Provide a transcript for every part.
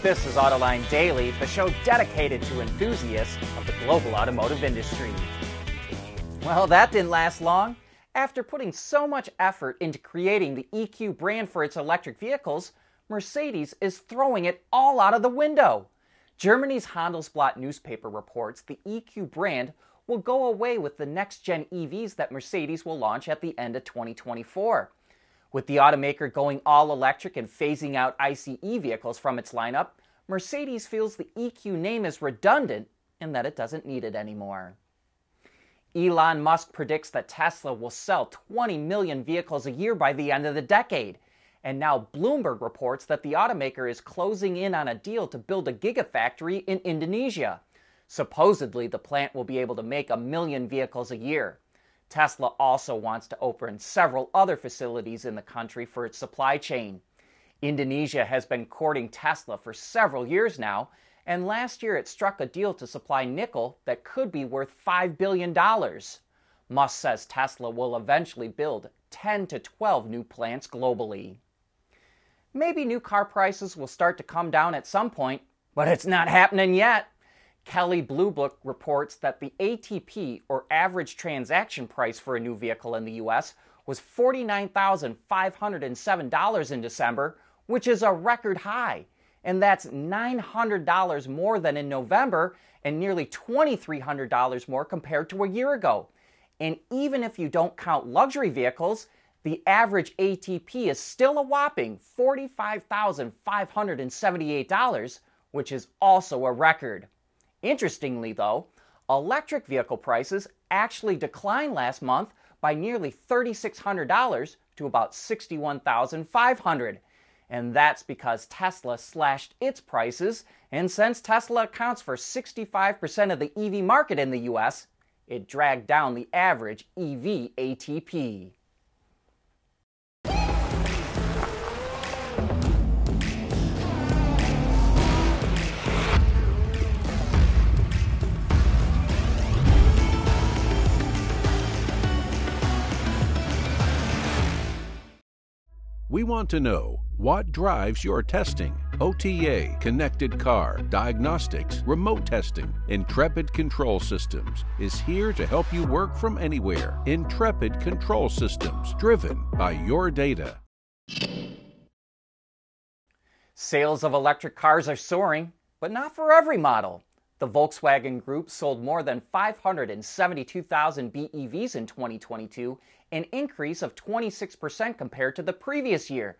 This is Autoline Daily, the show dedicated to enthusiasts of the global automotive industry. Well, that didn't last long. After putting so much effort into creating the EQ brand for its electric vehicles, Mercedes is throwing it all out of the window. Germany's Handelsblatt newspaper reports the EQ brand will go away with the next gen EVs that Mercedes will launch at the end of 2024. With the automaker going all electric and phasing out ICE vehicles from its lineup, Mercedes feels the EQ name is redundant and that it doesn't need it anymore. Elon Musk predicts that Tesla will sell 20 million vehicles a year by the end of the decade. And now Bloomberg reports that the automaker is closing in on a deal to build a gigafactory in Indonesia. Supposedly, the plant will be able to make a million vehicles a year. Tesla also wants to open several other facilities in the country for its supply chain. Indonesia has been courting Tesla for several years now, and last year it struck a deal to supply nickel that could be worth $5 billion. Musk says Tesla will eventually build 10 to 12 new plants globally. Maybe new car prices will start to come down at some point, but it's not happening yet. Kelley Blue Book reports that the ATP, or average transaction price for a new vehicle in the US, was $49,507 in December, which is a record high. And that's $900 more than in November and nearly $2,300 more compared to a year ago. And even if you don't count luxury vehicles, the average ATP is still a whopping $45,578, which is also a record. Interestingly, though, electric vehicle prices actually declined last month by nearly $3,600 to about $61,500. And that's because Tesla slashed its prices, and since Tesla accounts for 65% of the EV market in the US, it dragged down the average EV ATP. We want to know what drives your testing. OTA, connected car, diagnostics, remote testing. Intrepid Control Systems is here to help you work from anywhere. Intrepid Control Systems, driven by your data. Sales of electric cars are soaring, but not for every model. The Volkswagen Group sold more than 572,000 BEVs in 2022, an increase of 26% compared to the previous year.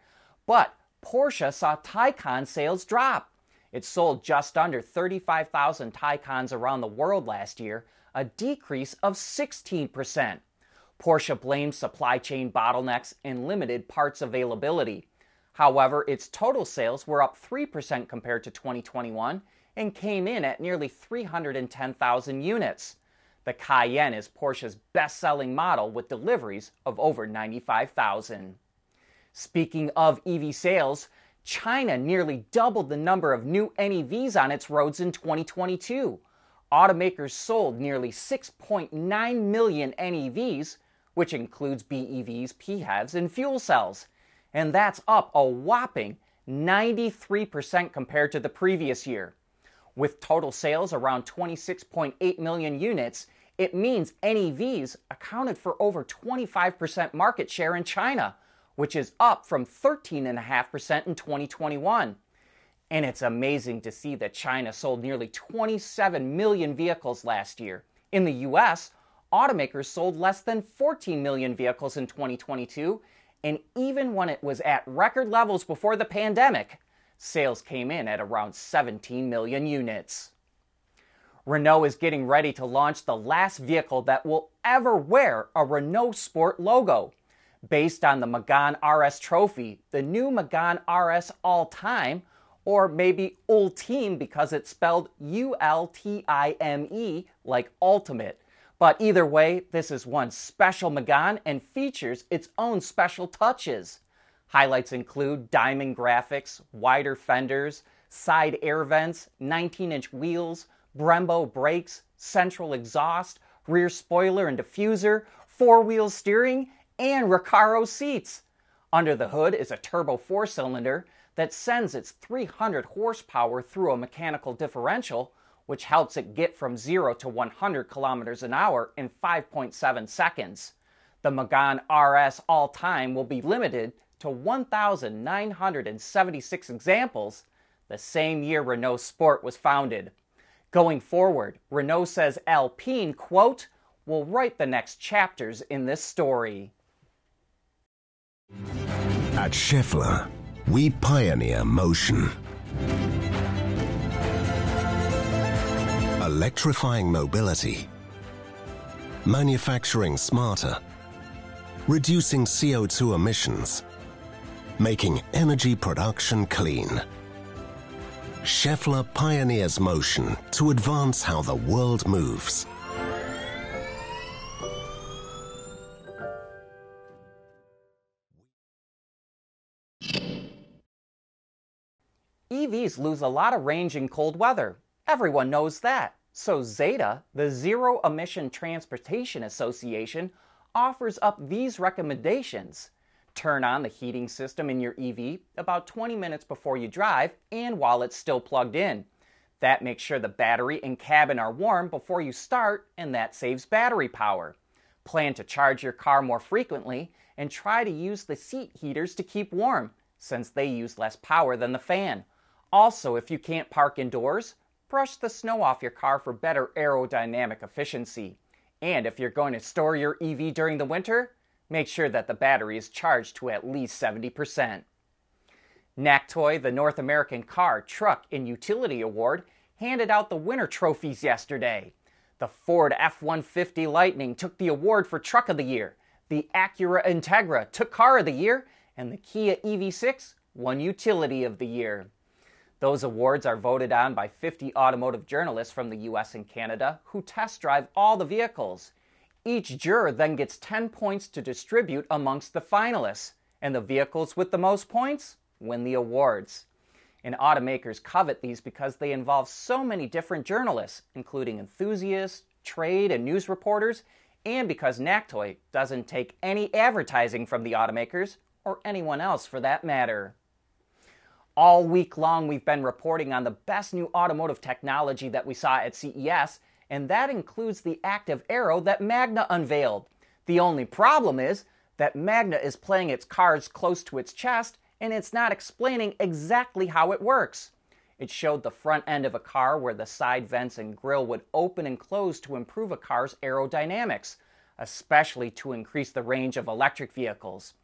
But Porsche saw Taycan sales drop. It sold just under 35,000 Taycans around the world last year, a decrease of 16%. Porsche blamed supply chain bottlenecks and limited parts availability. However, its total sales were up 3% compared to 2021 and came in at nearly 310,000 units. The Cayenne is Porsche's best selling model with deliveries of over 95,000. Speaking of EV sales, China nearly doubled the number of new NEVs on its roads in 2022. Automakers sold nearly 6.9 million NEVs, which includes BEVs, PHEVs, and fuel cells. And that's up a whopping 93% compared to the previous year. With total sales around 26.8 million units, it means NEVs accounted for over 25% market share in China, which is up from 13.5% in 2021. And it's amazing to see that China sold nearly 27 million vehicles last year. In the US, automakers sold less than 14 million vehicles in 2022, and even when it was at record levels before the pandemic, Sales came in at around 17 million units. Renault is getting ready to launch the last vehicle that will ever wear a Renault Sport logo. Based on the Megane RS Trophy, the new Megane RS All Time, or maybe Ultime because it's spelled U L T I M E like ultimate. But either way, this is one special Megane and features its own special touches. Highlights include diamond graphics, wider fenders, side air vents, 19 inch wheels, Brembo brakes, central exhaust, rear spoiler and diffuser, four wheel steering, and Recaro seats. Under the hood is a turbo four cylinder. that sends its 300 horsepower through a mechanical differential, which helps it get from 0 to 100 kilometers an hour in 5.7 seconds. The Megane RS all time will be limited to 1,976 examples, the same year Renault Sport was founded. Going forward, Renault says Alpine, quote, will write the next chapters in this story. At Schaeffler, we pioneer motion. Electrifying mobility. Manufacturing smarter. Reducing CO2 emissions. Making energy production clean. Schaeffler pioneers motion to advance how the world moves. EVs lose a lot of range in cold weather. Everyone knows that. So ZETA, the Zero Emission Transportation Association, offers up these recommendations. Turn on the heating system in your EV about 20 minutes before you drive and while it's still plugged in. That makes sure the battery and cabin are warm before you start, and that saves battery power. Plan to charge your car more frequently and try to use the seat heaters to keep warm, since they use less power than the fan. Also, if you can't park indoors, brush the snow off your car for better aerodynamic efficiency. And if you're going to store your EV during the winter, make sure that the battery is charged to at least 70%. NACTOY, the North American Car, Truck, and Utility Award, handed out the winner trophies yesterday. The Ford F 150 Lightning took the award for Truck of the Year, the Acura Integra took Car of the Year, and the Kia EV6 won Utility of the Year. Those awards are voted on by 50 automotive journalists from the US and Canada who test drive all the vehicles. Each juror then gets 10 points to distribute amongst the finalists, and the vehicles with the most points win the awards. And automakers covet these because they involve so many different journalists, including enthusiasts, trade, and news reporters, and because NACTOY doesn't take any advertising from the automakers, or anyone else for that matter. All week long, we've been reporting on the best new automotive technology that we saw at CES, and that includes the active aero that Magna unveiled. The only problem is that Magna is playing its cards close to its chest and it's not explaining exactly how it works. It showed the front end of a car where the side vents and grille would open and close to improve a car's aerodynamics, especially to increase the range of electric vehicles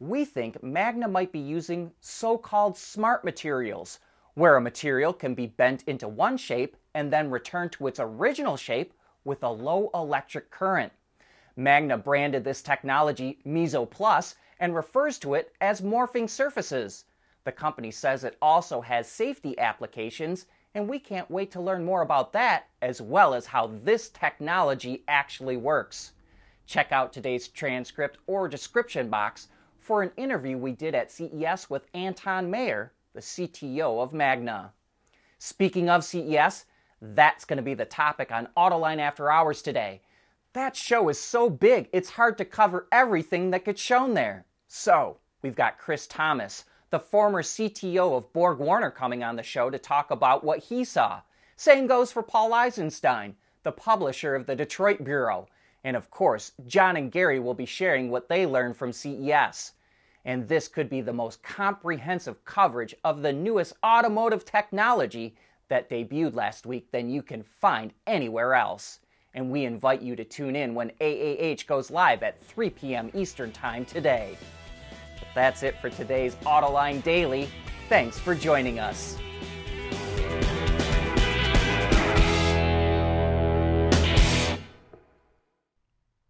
we think Magna might be using so called smart materials, where a material can be bent into one shape and then returned to its original shape with a low electric current. Magna branded this technology Meso Plus and refers to it as morphing surfaces. The company says it also has safety applications, and we can't wait to learn more about that as well as how this technology actually works. Check out today's transcript or description box for an interview we did at CES with Anton Mayer, the CTO of Magna. Speaking of CES, that's going to be the topic on Autoline After Hours today. That show is so big, it's hard to cover everything that gets shown there. So, we've got Chris Thomas, the former CTO of BorgWarner, coming on the show to talk about what he saw. Same goes for Paul Eisenstein, the publisher of the Detroit Bureau. And of course, John and Gary will be sharing what they learned from CES and this could be the most comprehensive coverage of the newest automotive technology that debuted last week than you can find anywhere else. And we invite you to tune in when AAH goes live at 3 p.m. Eastern Time today. But that's it for today's Autoline Daily. Thanks for joining us.